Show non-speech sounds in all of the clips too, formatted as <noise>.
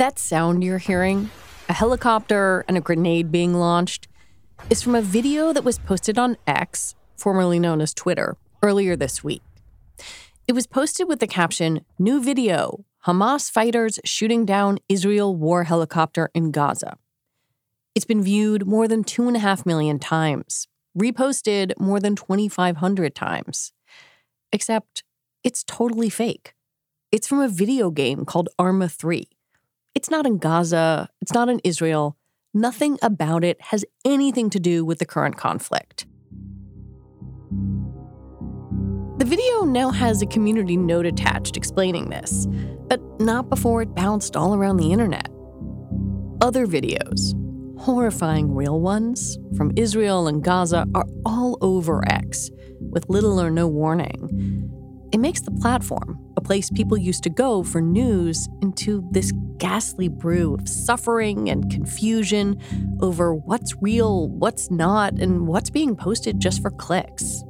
That sound you're hearing, a helicopter and a grenade being launched, is from a video that was posted on X, formerly known as Twitter, earlier this week. It was posted with the caption New video Hamas fighters shooting down Israel war helicopter in Gaza. It's been viewed more than 2.5 million times, reposted more than 2,500 times. Except it's totally fake. It's from a video game called Arma 3. It's not in Gaza, it's not in Israel. Nothing about it has anything to do with the current conflict. The video now has a community note attached explaining this, but not before it bounced all around the internet. Other videos, horrifying real ones, from Israel and Gaza are all over X, with little or no warning. It makes the platform, a place people used to go for news, into this ghastly brew of suffering and confusion over what's real, what's not, and what's being posted just for clicks.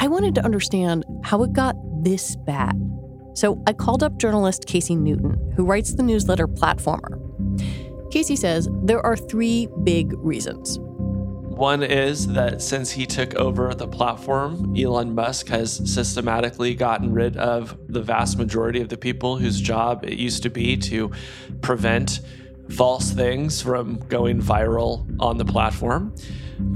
I wanted to understand how it got this bad. So I called up journalist Casey Newton, who writes the newsletter Platformer. Casey says there are three big reasons. One is that since he took over the platform, Elon Musk has systematically gotten rid of the vast majority of the people whose job it used to be to prevent false things from going viral on the platform.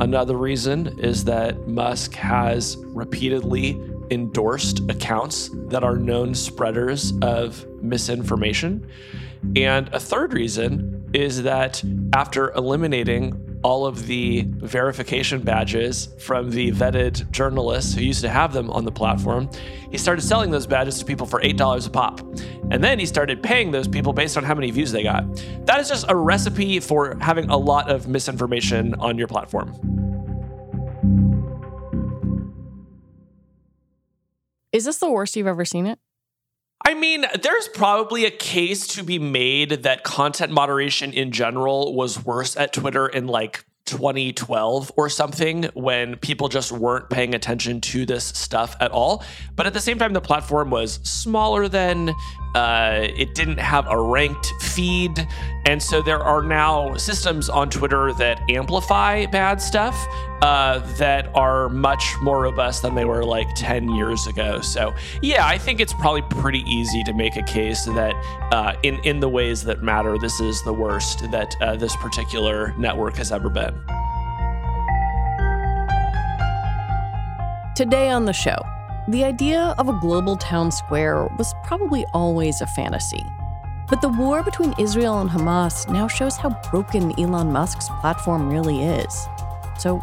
Another reason is that Musk has repeatedly endorsed accounts that are known spreaders of misinformation. And a third reason is that after eliminating all of the verification badges from the vetted journalists who used to have them on the platform. He started selling those badges to people for $8 a pop. And then he started paying those people based on how many views they got. That is just a recipe for having a lot of misinformation on your platform. Is this the worst you've ever seen it? I mean, there's probably a case to be made that content moderation in general was worse at Twitter in like 2012 or something when people just weren't paying attention to this stuff at all. But at the same time, the platform was smaller than, uh, it didn't have a ranked feed. And so there are now systems on Twitter that amplify bad stuff uh, that are much more robust than they were like 10 years ago. So, yeah, I think it's probably pretty easy to make a case that uh, in, in the ways that matter, this is the worst that uh, this particular network has ever been. Today on the show, the idea of a global town square was probably always a fantasy. But the war between Israel and Hamas now shows how broken Elon Musk's platform really is. So,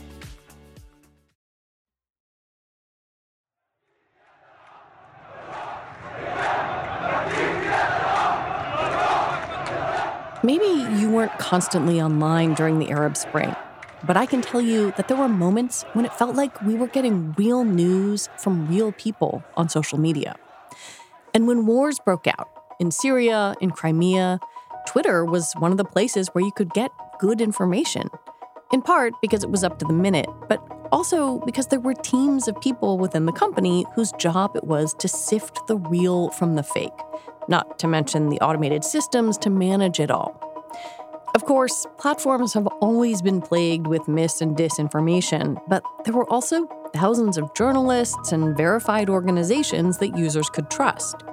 Maybe you weren't constantly online during the Arab Spring, but I can tell you that there were moments when it felt like we were getting real news from real people on social media. And when wars broke out in Syria, in Crimea, Twitter was one of the places where you could get good information. In part because it was up to the minute, but also because there were teams of people within the company whose job it was to sift the real from the fake, not to mention the automated systems to manage it all. Of course, platforms have always been plagued with mis and disinformation, but there were also thousands of journalists and verified organizations that users could trust.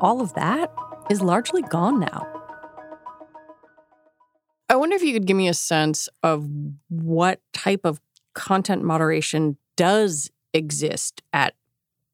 All of that is largely gone now. I wonder if you could give me a sense of what type of content moderation does exist at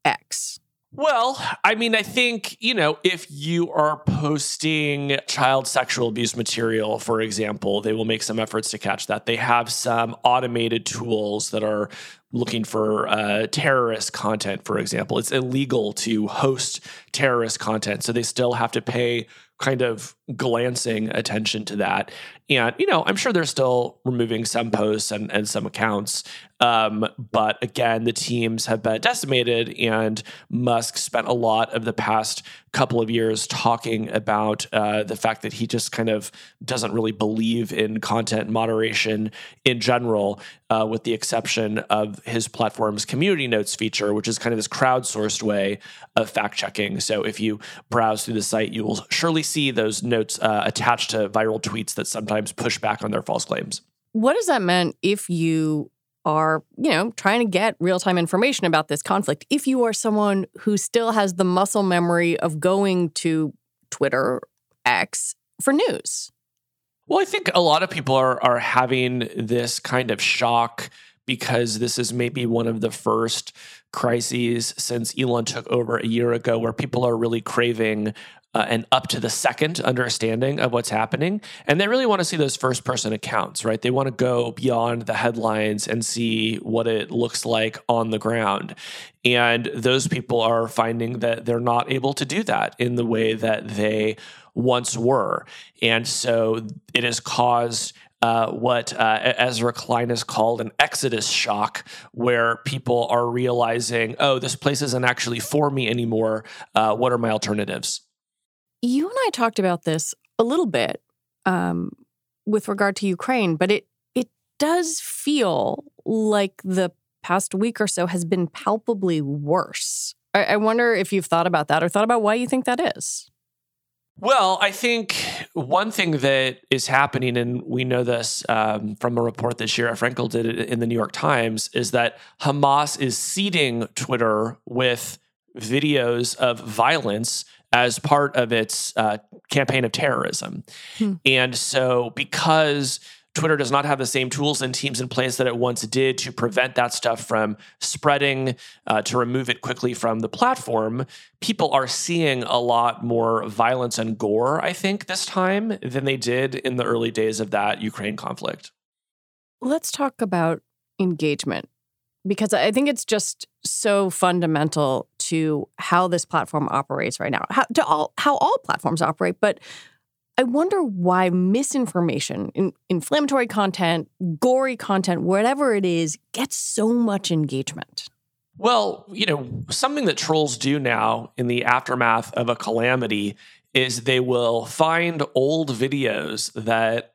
X. Well, I mean, I think, you know, if you are posting child sexual abuse material, for example, they will make some efforts to catch that. They have some automated tools that are looking for uh, terrorist content, for example. It's illegal to host terrorist content, so they still have to pay kind of glancing attention to that. And, you know, I'm sure they're still removing some posts and, and some accounts. Um, but again, the teams have been decimated, and Musk spent a lot of the past couple of years talking about uh, the fact that he just kind of doesn't really believe in content moderation in general, uh, with the exception of his platform's community notes feature, which is kind of this crowdsourced way of fact checking. So if you browse through the site, you will surely see those notes uh, attached to viral tweets that sometimes push back on their false claims. What does that mean if you are, you know, trying to get real-time information about this conflict? If you are someone who still has the muscle memory of going to Twitter, X for news. Well, I think a lot of people are are having this kind of shock because this is maybe one of the first crises since Elon took over a year ago where people are really craving uh, an up to the second understanding of what's happening. And they really want to see those first person accounts, right? They want to go beyond the headlines and see what it looks like on the ground. And those people are finding that they're not able to do that in the way that they once were. And so it has caused uh, what uh, Ezra Klein has called an exodus shock, where people are realizing, oh, this place isn't actually for me anymore. Uh, what are my alternatives? You and I talked about this a little bit um, with regard to Ukraine, but it it does feel like the past week or so has been palpably worse. I, I wonder if you've thought about that or thought about why you think that is. Well, I think one thing that is happening, and we know this um, from a report that Sheera Frenkel did in the New York Times, is that Hamas is seeding Twitter with videos of violence as part of its uh, campaign of terrorism. Hmm. And so, because Twitter does not have the same tools and teams in place that it once did to prevent that stuff from spreading, uh, to remove it quickly from the platform. People are seeing a lot more violence and gore, I think, this time than they did in the early days of that Ukraine conflict. Let's talk about engagement because I think it's just so fundamental to how this platform operates right now, how, to all how all platforms operate. But I wonder why misinformation, in, inflammatory content, gory content, whatever it is, gets so much engagement. Well, you know, something that trolls do now in the aftermath of a calamity is they will find old videos that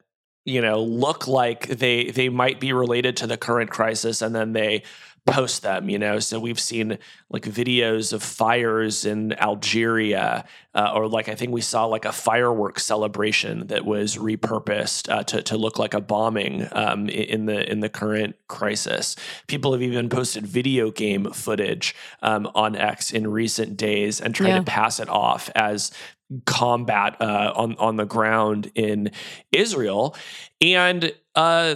you know look like they they might be related to the current crisis and then they post them, you know. So we've seen like videos of fires in Algeria, uh, or like I think we saw like a fireworks celebration that was repurposed uh, to to look like a bombing um, in the in the current crisis. People have even posted video game footage um, on X in recent days and trying yeah. to pass it off as combat uh, on on the ground in Israel, and uh,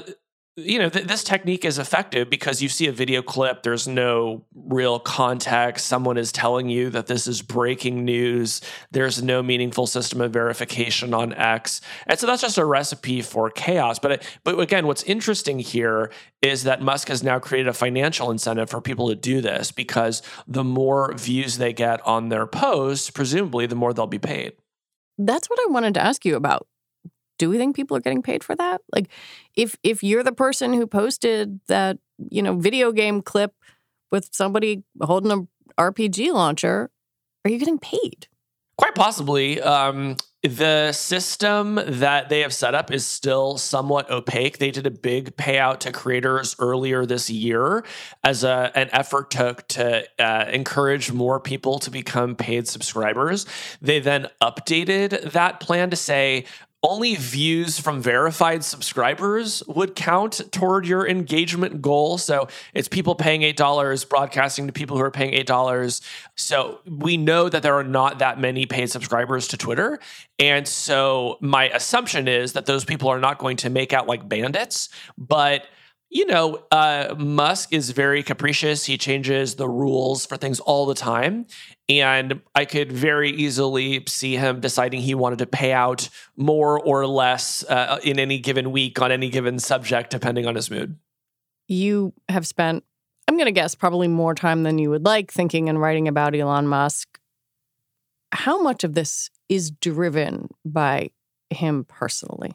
you know th- this technique is effective because you see a video clip there's no real context someone is telling you that this is breaking news there's no meaningful system of verification on x. And so that's just a recipe for chaos. But but again what's interesting here is that musk has now created a financial incentive for people to do this because the more views they get on their posts presumably the more they'll be paid. That's what i wanted to ask you about do we think people are getting paid for that? Like if if you're the person who posted that, you know, video game clip with somebody holding a RPG launcher, are you getting paid? Quite possibly. Um, the system that they have set up is still somewhat opaque. They did a big payout to creators earlier this year as a, an effort to, to uh, encourage more people to become paid subscribers. They then updated that plan to say, only views from verified subscribers would count toward your engagement goal. So it's people paying $8 broadcasting to people who are paying $8. So we know that there are not that many paid subscribers to Twitter. And so my assumption is that those people are not going to make out like bandits, but you know, uh, Musk is very capricious. He changes the rules for things all the time. And I could very easily see him deciding he wanted to pay out more or less uh, in any given week on any given subject, depending on his mood. You have spent, I'm going to guess, probably more time than you would like thinking and writing about Elon Musk. How much of this is driven by him personally?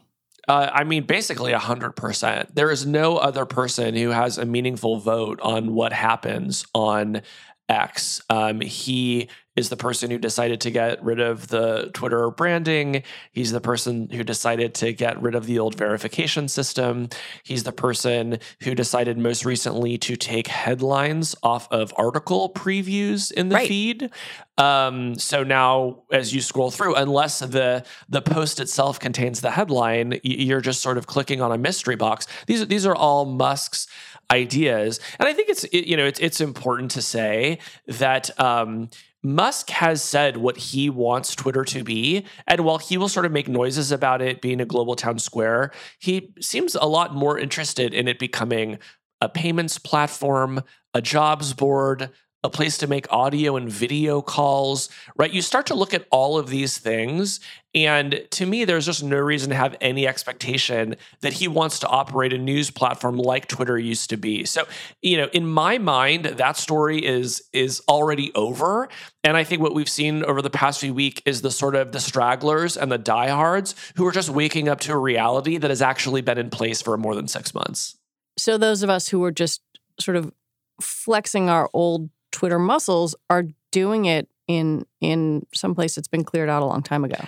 Uh, I mean, basically 100%. There is no other person who has a meaningful vote on what happens on X. Um, he is the person who decided to get rid of the Twitter branding. He's the person who decided to get rid of the old verification system. He's the person who decided most recently to take headlines off of article previews in the right. feed. Um, so now, as you scroll through, unless the the post itself contains the headline, you're just sort of clicking on a mystery box. These are these are all Musk's ideas, and I think it's it, you know it's it's important to say that. Um, Musk has said what he wants Twitter to be. And while he will sort of make noises about it being a global town square, he seems a lot more interested in it becoming a payments platform, a jobs board, a place to make audio and video calls, right? You start to look at all of these things. And to me, there's just no reason to have any expectation that he wants to operate a news platform like Twitter used to be. So, you know, in my mind, that story is is already over. And I think what we've seen over the past few weeks is the sort of the stragglers and the diehards who are just waking up to a reality that has actually been in place for more than six months. So those of us who are just sort of flexing our old Twitter muscles are doing it in in some place that's been cleared out a long time ago.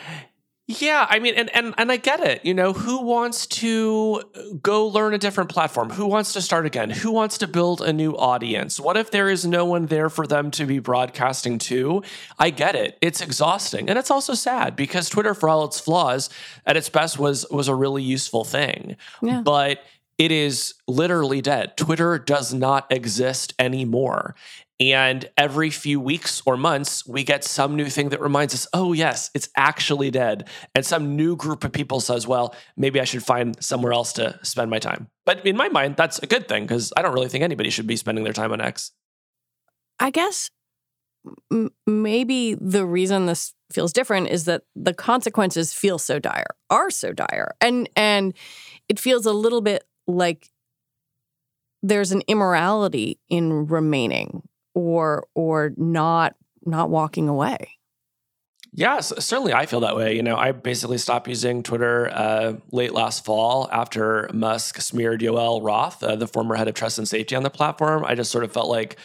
Yeah, I mean, and and and I get it. You know, who wants to go learn a different platform? Who wants to start again? Who wants to build a new audience? What if there is no one there for them to be broadcasting to? I get it. It's exhausting, and it's also sad because Twitter, for all its flaws, at its best was was a really useful thing. Yeah. But it is literally dead. Twitter does not exist anymore. And every few weeks or months, we get some new thing that reminds us, oh, yes, it's actually dead. And some new group of people says, well, maybe I should find somewhere else to spend my time. But in my mind, that's a good thing because I don't really think anybody should be spending their time on X. I guess m- maybe the reason this feels different is that the consequences feel so dire, are so dire. And, and it feels a little bit like there's an immorality in remaining or or not not walking away. Yes, certainly I feel that way. You know, I basically stopped using Twitter uh, late last fall after Musk smeared Yoel Roth, uh, the former head of trust and safety on the platform. I just sort of felt like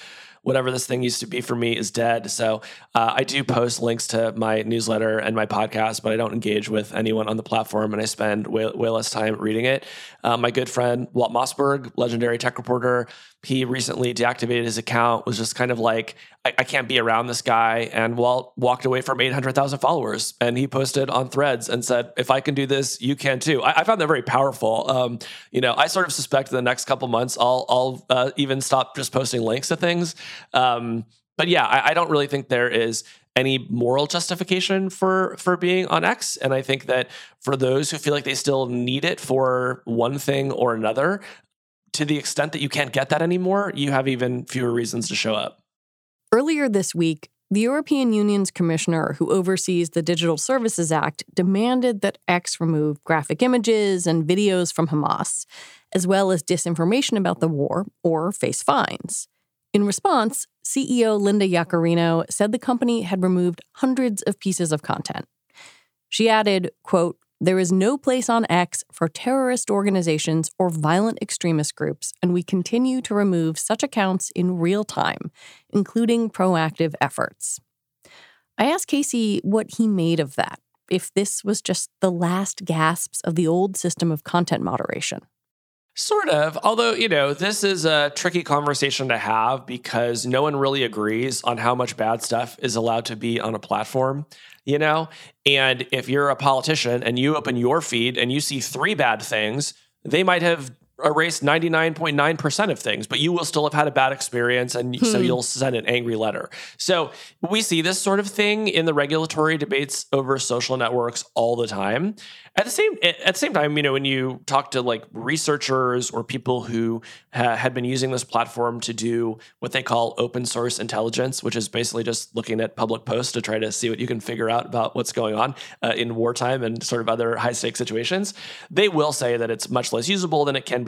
whatever this thing used to be for me is dead. So uh, I do post links to my newsletter and my podcast, but I don't engage with anyone on the platform, and I spend way, way less time reading it. Uh, my good friend Walt Mossberg, legendary tech reporter, he recently deactivated his account. Was just kind of like, I, I can't be around this guy, and Walt walked away from eight hundred thousand followers, and he posted on Threads and said, "If I can do this, you can too." I, I found that very powerful. Um, you know, I sort of suspect in the next couple months, I'll I'll uh, even stop just posting links to things. Um, but yeah, I, I don't really think there is any moral justification for for being on X. And I think that for those who feel like they still need it for one thing or another, to the extent that you can't get that anymore, you have even fewer reasons to show up. Earlier this week, the European Union's commissioner who oversees the Digital Services Act demanded that X remove graphic images and videos from Hamas, as well as disinformation about the war, or face fines. In response, CEO Linda Yaccarino said the company had removed hundreds of pieces of content. She added, quote, there is no place on X for terrorist organizations or violent extremist groups, and we continue to remove such accounts in real time, including proactive efforts. I asked Casey what he made of that, if this was just the last gasps of the old system of content moderation. Sort of. Although, you know, this is a tricky conversation to have because no one really agrees on how much bad stuff is allowed to be on a platform, you know? And if you're a politician and you open your feed and you see three bad things, they might have erase 99.9% of things, but you will still have had a bad experience. And hmm. so you'll send an angry letter. So we see this sort of thing in the regulatory debates over social networks all the time. At the same at the same time, you know, when you talk to like researchers or people who ha- had been using this platform to do what they call open source intelligence, which is basically just looking at public posts to try to see what you can figure out about what's going on uh, in wartime and sort of other high stakes situations, they will say that it's much less usable than it can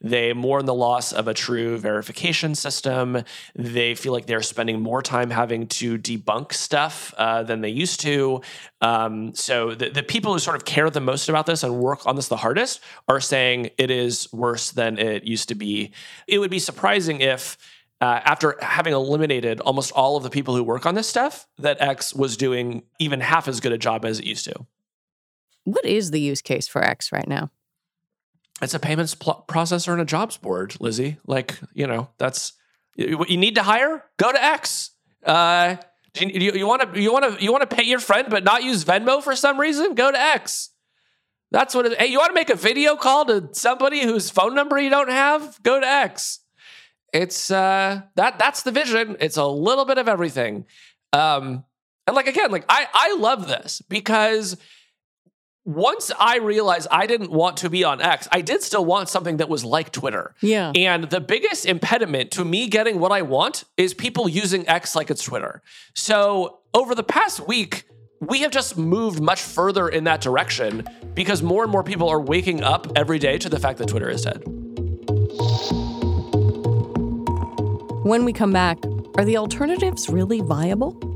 They mourn the loss of a true verification system. They feel like they're spending more time having to debunk stuff uh, than they used to. Um, so the, the people who sort of care the most about this and work on this the hardest are saying it is worse than it used to be. It would be surprising if. Uh, after having eliminated almost all of the people who work on this stuff, that X was doing even half as good a job as it used to. What is the use case for X right now? It's a payments pl- processor and a jobs board, Lizzie. Like, you know, that's what you need to hire. Go to X. Uh, you want to you want to you want to pay your friend but not use Venmo for some reason? Go to X. That's what it, hey, you want to make a video call to somebody whose phone number you don't have? Go to X. It's uh that that's the vision. It's a little bit of everything. Um and like again, like I I love this because once I realized I didn't want to be on X, I did still want something that was like Twitter. Yeah. And the biggest impediment to me getting what I want is people using X like it's Twitter. So over the past week, we have just moved much further in that direction because more and more people are waking up every day to the fact that Twitter is dead. When we come back, are the alternatives really viable?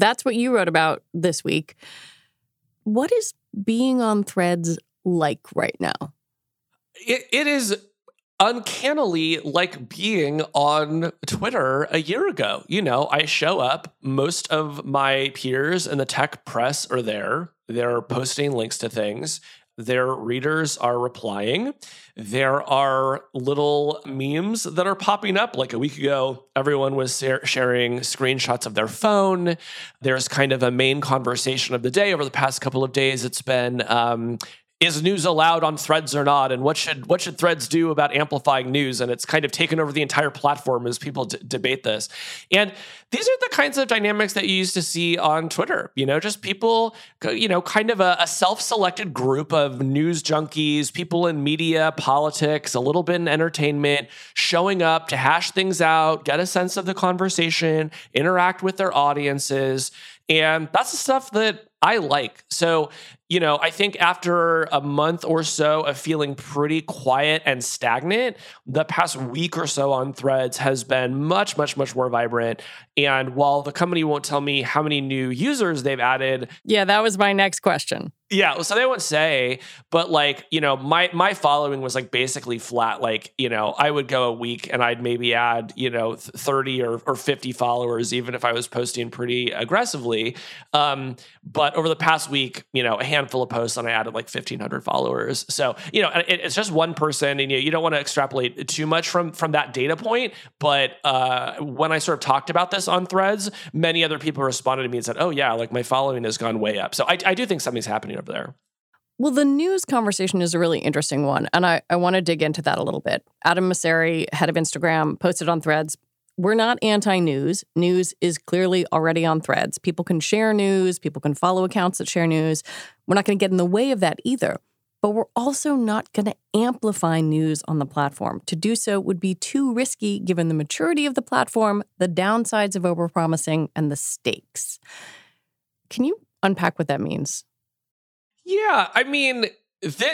that's what you wrote about this week. What is being on threads like right now? It, it is uncannily like being on Twitter a year ago. You know, I show up, most of my peers in the tech press are there. They're posting links to things. Their readers are replying. There are little memes that are popping up. Like a week ago, everyone was sharing screenshots of their phone. There's kind of a main conversation of the day. Over the past couple of days, it's been um, is news allowed on threads or not? And what should what should threads do about amplifying news? And it's kind of taken over the entire platform as people d- debate this. And these are the kinds of dynamics that you used to see on twitter you know just people you know kind of a, a self-selected group of news junkies people in media politics a little bit in entertainment showing up to hash things out get a sense of the conversation interact with their audiences. And that's the stuff that I like. So, you know, I think after a month or so of feeling pretty quiet and stagnant, the past week or so on threads has been much, much, much more vibrant. And while the company won't tell me how many new users they've added. Yeah, that was my next question. Yeah, so they won't say, but like, you know, my my following was like basically flat. Like, you know, I would go a week and I'd maybe add, you know, 30 or, or 50 followers, even if I was posting pretty aggressively. Um, but over the past week, you know, a handful of posts and I added like 1,500 followers. So, you know, it, it's just one person and you, you don't want to extrapolate too much from from that data point. But uh, when I sort of talked about this on threads, many other people responded to me and said, oh, yeah, like my following has gone way up. So I, I do think something's happening over there. Well, the news conversation is a really interesting one, and I, I want to dig into that a little bit. Adam Mosseri, head of Instagram, posted on threads. We're not anti news. News is clearly already on threads. People can share news, people can follow accounts that share news. We're not going to get in the way of that either. But we're also not going to amplify news on the platform. To do so would be too risky given the maturity of the platform, the downsides of overpromising, and the stakes. Can you unpack what that means? Yeah, I mean,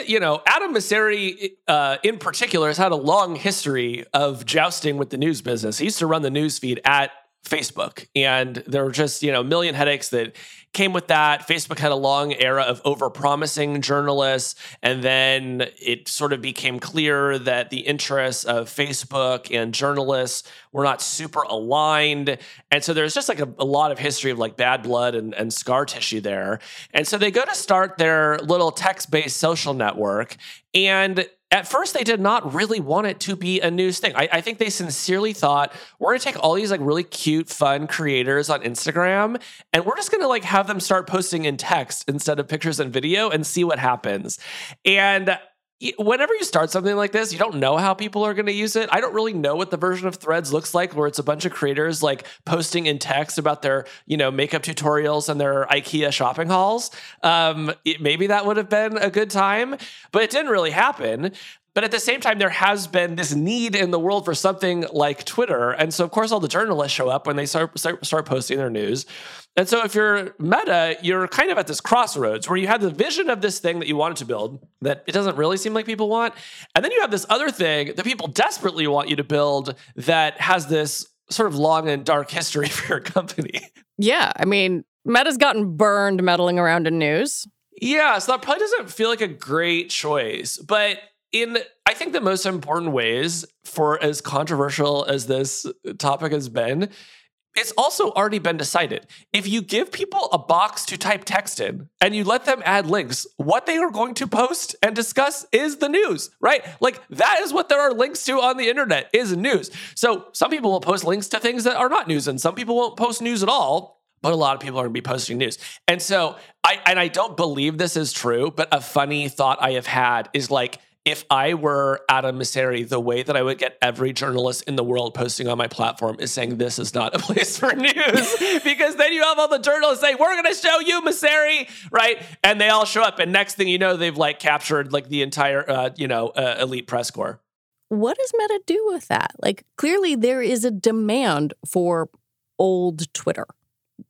you know, Adam Mosseri uh, in particular has had a long history of jousting with the news business. He used to run the news feed at Facebook. And there were just, you know, a million headaches that came with that. Facebook had a long era of overpromising journalists. And then it sort of became clear that the interests of Facebook and journalists were not super aligned. And so there's just like a, a lot of history of like bad blood and, and scar tissue there. And so they go to start their little text based social network. And at first they did not really want it to be a news thing. I, I, think they sincerely thought we're gonna take all these like really cute, fun creators on Instagram and we're just gonna like have them start posting in text instead of pictures and video and see what happens. And whenever you start something like this, you don't know how people are going to use it. I don't really know what the version of Threads looks like, where it's a bunch of creators like posting in text about their, you know, makeup tutorials and their IKEA shopping hauls. Um, it, maybe that would have been a good time, but it didn't really happen. But at the same time, there has been this need in the world for something like Twitter. And so, of course, all the journalists show up when they start, start, start posting their news. And so, if you're Meta, you're kind of at this crossroads where you have the vision of this thing that you wanted to build that it doesn't really seem like people want. And then you have this other thing that people desperately want you to build that has this sort of long and dark history <laughs> for your company. Yeah. I mean, Meta's gotten burned meddling around in news. Yeah, so that probably doesn't feel like a great choice. But in I think the most important ways for as controversial as this topic has been, it's also already been decided. If you give people a box to type text in and you let them add links, what they are going to post and discuss is the news, right? Like that is what there are links to on the internet is news. So some people will post links to things that are not news and some people won't post news at all, but a lot of people are going to be posting news. And so I and I don't believe this is true, but a funny thought I have had is like if I were Adam Mosseri, the way that I would get every journalist in the world posting on my platform is saying this is not a place for news, <laughs> because then you have all the journalists saying we're going to show you Mosseri, right? And they all show up, and next thing you know, they've like captured like the entire uh, you know uh, elite press corps. What does Meta do with that? Like clearly there is a demand for old Twitter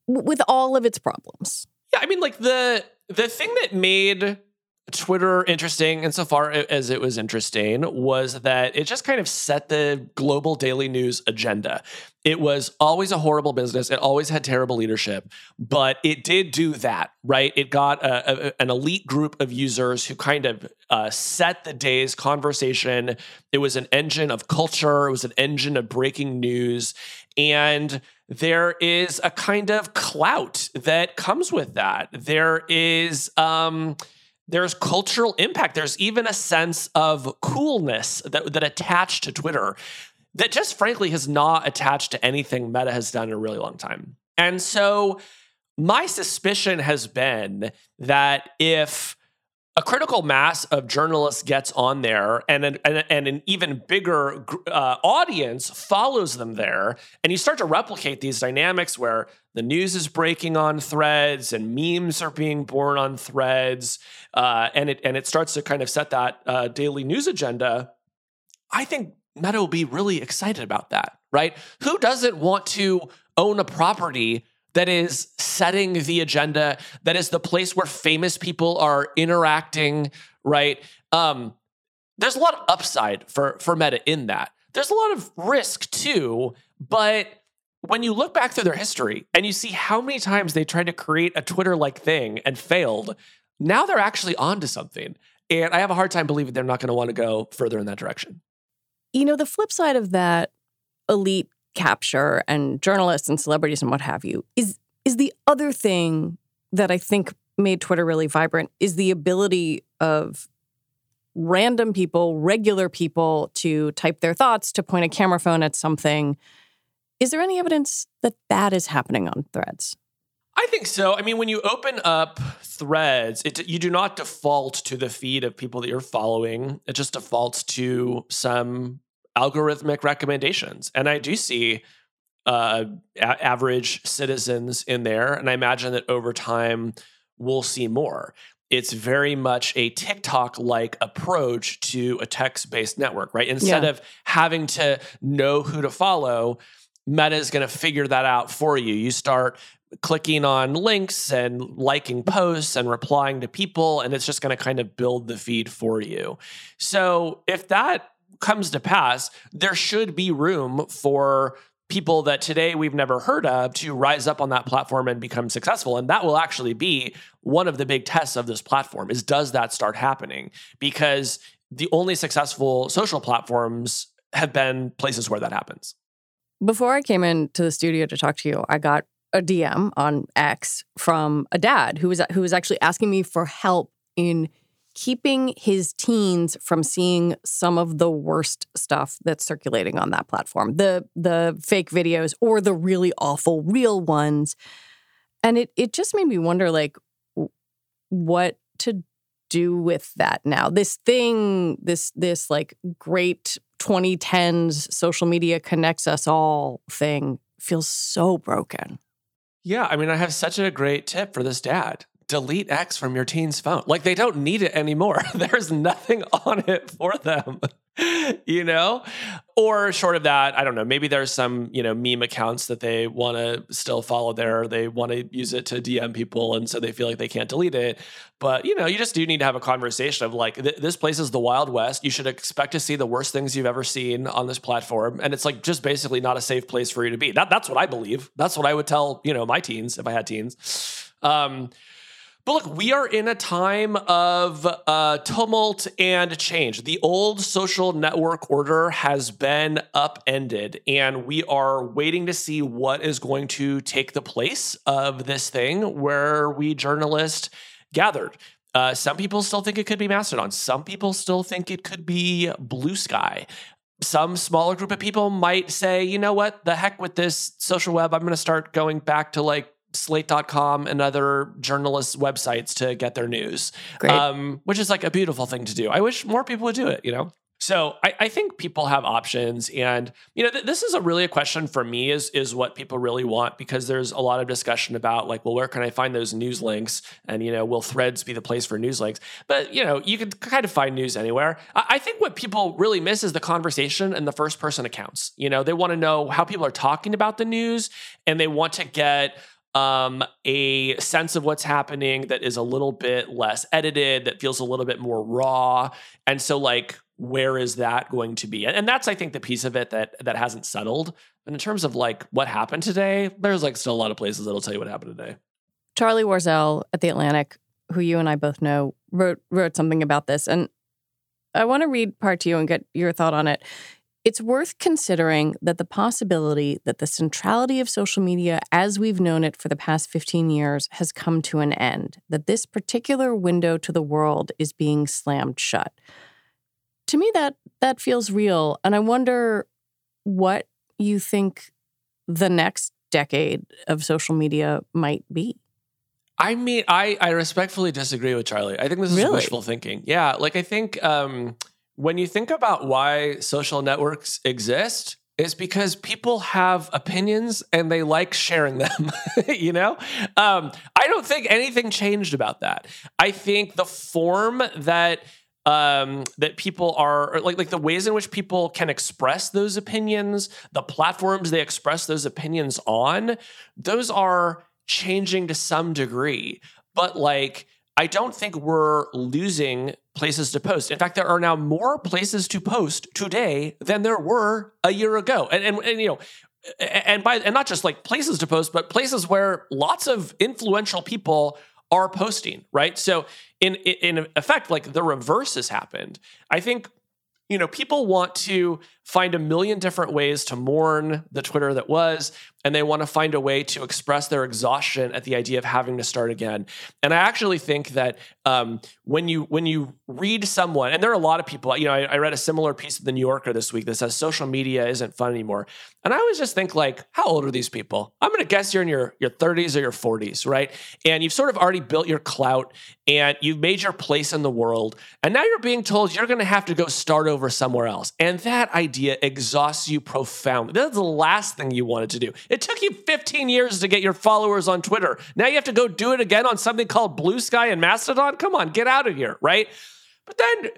with all of its problems. Yeah, I mean, like the the thing that made Twitter interesting insofar as it was interesting was that it just kind of set the global daily news agenda. It was always a horrible business. It always had terrible leadership, but it did do that, right? It got a, a, an elite group of users who kind of uh, set the day's conversation. It was an engine of culture, it was an engine of breaking news. And there is a kind of clout that comes with that. There is, um, there's cultural impact. There's even a sense of coolness that, that attached to Twitter that just frankly has not attached to anything Meta has done in a really long time. And so my suspicion has been that if a critical mass of journalists gets on there and an, and, and an even bigger uh, audience follows them there and you start to replicate these dynamics where the news is breaking on threads and memes are being born on threads uh, and it and it starts to kind of set that uh, daily news agenda i think meta will be really excited about that right who doesn't want to own a property that is setting the agenda, that is the place where famous people are interacting, right? Um, there's a lot of upside for for Meta in that. There's a lot of risk too, but when you look back through their history and you see how many times they tried to create a Twitter like thing and failed, now they're actually onto something. And I have a hard time believing they're not going to want to go further in that direction. You know, the flip side of that elite capture and journalists and celebrities and what have you is is the other thing that I think made Twitter really vibrant is the ability of random people, regular people to type their thoughts, to point a camera phone at something. Is there any evidence that that is happening on threads? I think so. I mean, when you open up threads, it, you do not default to the feed of people that you're following. It just defaults to some algorithmic recommendations. And I do see uh, a- average citizens in there. And I imagine that over time, we'll see more. It's very much a TikTok like approach to a text based network, right? Instead yeah. of having to know who to follow, Meta is going to figure that out for you. You start clicking on links and liking posts and replying to people, and it's just going to kind of build the feed for you. So if that comes to pass, there should be room for people that today we've never heard of to rise up on that platform and become successful and that will actually be one of the big tests of this platform is does that start happening because the only successful social platforms have been places where that happens before i came into the studio to talk to you i got a dm on x from a dad who was who was actually asking me for help in keeping his teens from seeing some of the worst stuff that's circulating on that platform the the fake videos or the really awful real ones. And it it just made me wonder like what to do with that now this thing this this like great 2010s social media connects us all thing feels so broken yeah i mean i have such a great tip for this dad delete X from your teen's phone. Like they don't need it anymore. <laughs> There's nothing on it for them. <laughs> you know? Or short of that, I don't know, maybe there's some, you know, meme accounts that they want to still follow there. They want to use it to DM people and so they feel like they can't delete it. But, you know, you just do need to have a conversation of like th- this place is the Wild West. You should expect to see the worst things you've ever seen on this platform and it's like just basically not a safe place for you to be. That that's what I believe. That's what I would tell, you know, my teens if I had teens. Um But look, we are in a time of uh, tumult and change. The old social network order has been upended, and we are waiting to see what is going to take the place of this thing where we journalists gathered. Uh, some people still think it could be Mastodon. Some people still think it could be Bluesky. Some smaller group of people might say, you know what, the heck with this social web. I'm going to start going back to like slate.com and other journalists' websites to get their news, um, which is like a beautiful thing to do. I wish more people would do it, you know? So I, I think people have options, and you know th- this is a really a question for me is is what people really want because there's a lot of discussion about like, well, where can I find those news links, and you know, will Threads be the place for news links? But you know, you can kind of find news anywhere. I, I think what people really miss is the conversation and the first person accounts. You know, they want to know how people are talking about the news, and they want to get um, a sense of what's happening that is a little bit less edited, that feels a little bit more raw. And so, like, where is that going to be? And that's, I think, the piece of it that that hasn't settled. And in terms of like what happened today, there's like still a lot of places that'll tell you what happened today. Charlie Warzel at the Atlantic, who you and I both know, wrote wrote something about this, and I want to read part to you and get your thought on it. It's worth considering that the possibility that the centrality of social media as we've known it for the past 15 years has come to an end, that this particular window to the world is being slammed shut. To me that that feels real and I wonder what you think the next decade of social media might be. I mean, I, I respectfully disagree with Charlie. I think this is Really? wishful thinking. Yeah, like I think um, when you think about why social networks exist, it's because people have opinions and they like sharing them. <laughs> you know, um, I don't think anything changed about that. I think the form that um, that people are like like the ways in which people can express those opinions, the platforms they express those opinions on, those are changing to some degree. But like, I don't think we're losing places to post. In fact, there are now more places to post today than there were a year ago. And and, and you know, and by and not just like places to post, but places where lots of influential people are posting, right? So in in effect, like the reverse has happened. I think you know people want to find a million different ways to mourn the Twitter that was, and they want to find a way to express their exhaustion at the idea of having to start again. And I actually think that um, when you when you read someone, and there are a lot of people, you know, I, I read a similar piece of the New Yorker this week that says social media isn't fun anymore, and I always just think like, how old are these people? I'm going to guess you're in your your 30s or your 40s, right? And you've sort of already built your clout, and you've made your place in the world, and now you're being told you're going to have to go start over somewhere else, and that idea exhausts you profoundly. That's the last thing you wanted to do. It took you 15 years to get your followers on Twitter. Now you have to go do it again on something called Bluesky and Mastodon. Come on, get out of here, right? But then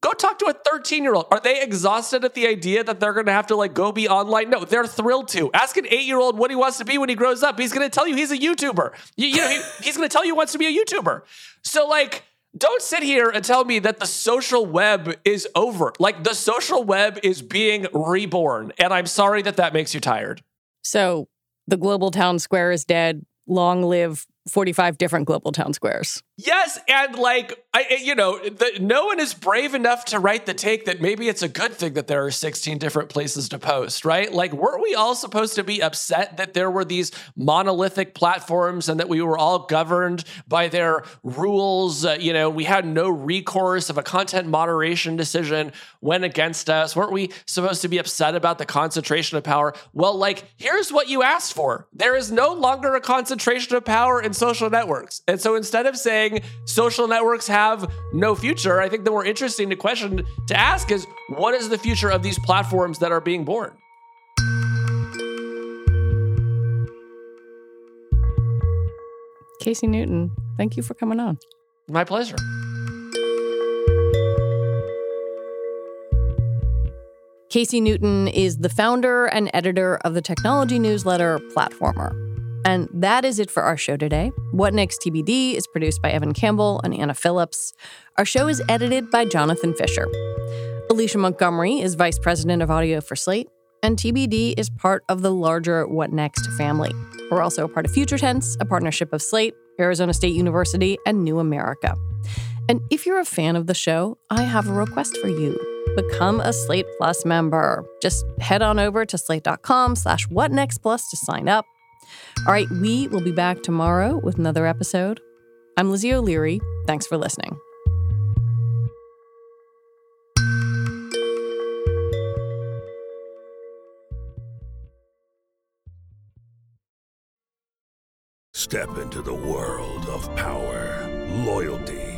go talk to a 13 year old. Are they exhausted at the idea that they're going to have to like go be online? No, they're thrilled to. Ask an eight year old what he wants to be when he grows up. He's going to tell you he's a YouTuber. You, you know, he- <laughs> he's going to tell you he wants to be a YouTuber. So like. Don't sit here and tell me that the social web is over. Like the social web is being reborn. And I'm sorry that that makes you tired. So the global town square is dead. Long live 45 different global town squares. Yes, and like I, you know, the, no one is brave enough to write the take that maybe it's a good thing that there are 16 different places to post, right? Like, weren't we all supposed to be upset that there were these monolithic platforms and that we were all governed by their rules? Uh, you know, we had no recourse if a content moderation decision went against us. Weren't we supposed to be upset about the concentration of power? Well, like, here's what you asked for. There is no longer a concentration of power in social networks. And so instead of saying social networks have no future, I think the more interesting question to ask is what is the future of these platforms that are being born? Casey Newton, thank you for coming on. My pleasure. Casey Newton is the founder and editor of the technology newsletter Platformer. And that is it for our show today. What Next TBD is produced by Evan Campbell and Anna Phillips. Our show is edited by Jonathan Fisher. Alicia Montgomery is vice president of audio for Slate, and TBD is part of the larger What Next family. We're also a part of Future Tense, a partnership of Slate, Arizona State University, and New America. And if you're a fan of the show, I have a request for you. Become a Slate Plus member. Just head on over to slate.com slash whatnextplus to sign up. All right, we will be back tomorrow with another episode. I'm Lizzie O'Leary. Thanks for listening. Step into the world of power, loyalty,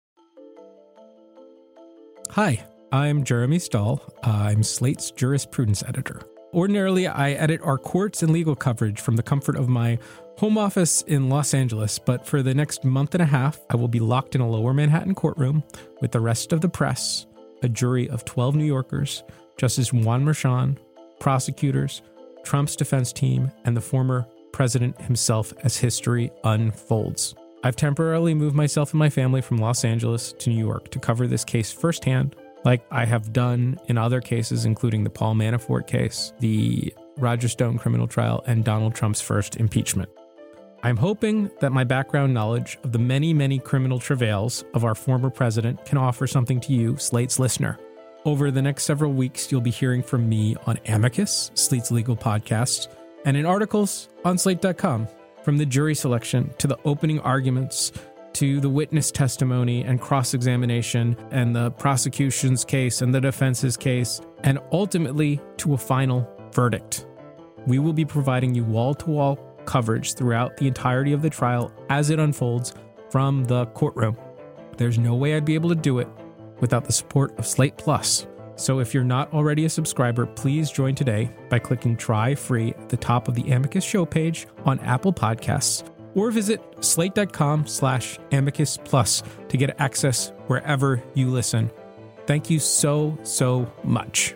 Hi, I'm Jeremy Stahl. I'm Slate's jurisprudence editor. Ordinarily, I edit our courts and legal coverage from the comfort of my home office in Los Angeles, but for the next month and a half, I will be locked in a lower Manhattan courtroom with the rest of the press, a jury of 12 New Yorkers, Justice Juan Merchan, prosecutors, Trump's defense team, and the former president himself as history unfolds. I've temporarily moved myself and my family from Los Angeles to New York to cover this case firsthand, like I have done in other cases, including the Paul Manafort case, the Roger Stone criminal trial, and Donald Trump's first impeachment. I'm hoping that my background knowledge of the many, many criminal travails of our former president can offer something to you, Slate's listener. Over the next several weeks, you'll be hearing from me on Amicus, Slate's legal podcast, and in articles on slate.com. From the jury selection to the opening arguments to the witness testimony and cross examination and the prosecution's case and the defense's case, and ultimately to a final verdict. We will be providing you wall to wall coverage throughout the entirety of the trial as it unfolds from the courtroom. There's no way I'd be able to do it without the support of Slate Plus. So if you're not already a subscriber, please join today by clicking try free at the top of the Amicus show page on Apple Podcasts or visit slate.com slash amicus plus to get access wherever you listen. Thank you so, so much.